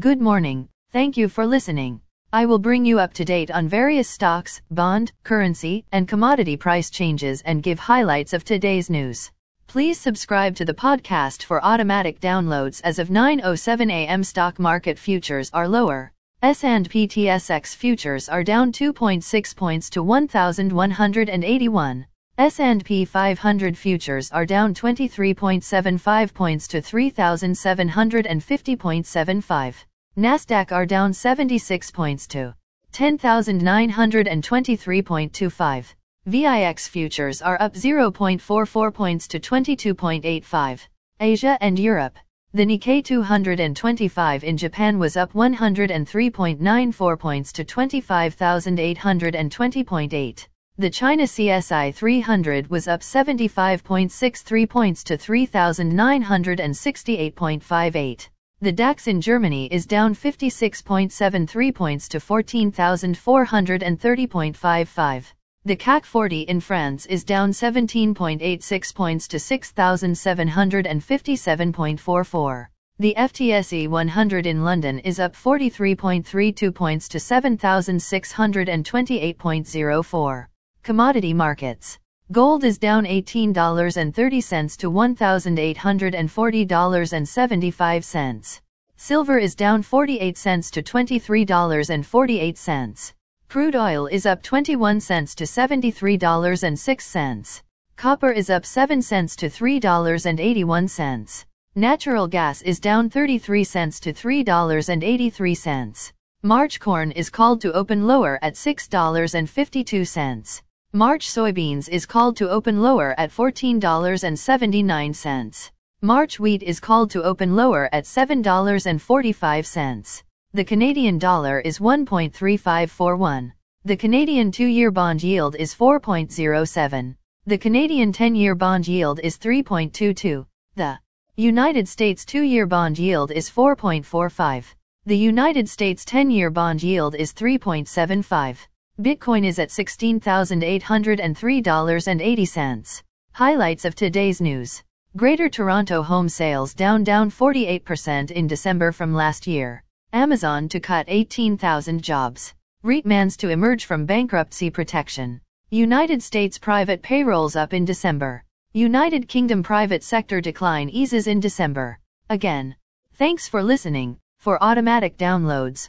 Good morning. Thank you for listening. I will bring you up to date on various stocks, bond, currency, and commodity price changes and give highlights of today's news. Please subscribe to the podcast for automatic downloads as of 9:07 a.m. stock market futures are lower. S&P TSX futures are down 2.6 points to 1181. S&P 500 futures are down 23.75 points to 3750.75. Nasdaq are down 76 points to 10923.25. VIX futures are up 0.44 points to 22.85. Asia and Europe. The Nikkei 225 in Japan was up 103.94 points to 25,820.8. The China CSI 300 was up 75.63 points to 3,968.58. The DAX in Germany is down 56.73 points to 14,430.55. The CAC 40 in France is down 17.86 points to 6,757.44. The FTSE 100 in London is up 43.32 points to 7,628.04. Commodity markets. Gold is down $18.30 to $1,840.75. Silver is down 48 cents to $23.48. Crude oil is up 21 cents to $73.06. Copper is up 7 cents to $3.81. Natural gas is down 33 cents to $3.83. March corn is called to open lower at $6.52. March soybeans is called to open lower at $14.79. March wheat is called to open lower at $7.45. The Canadian dollar is 1.3541. The Canadian 2-year bond yield is 4.07. The Canadian 10-year bond yield is 3.22. The United States 2-year bond yield is 4.45. The United States 10-year bond yield is 3.75. Bitcoin is at $16,803.80. Highlights of today's news. Greater Toronto home sales down down 48% in December from last year. Amazon to cut 18,000 jobs. Reitmans to emerge from bankruptcy protection. United States private payrolls up in December. United Kingdom private sector decline eases in December. Again. Thanks for listening. For automatic downloads,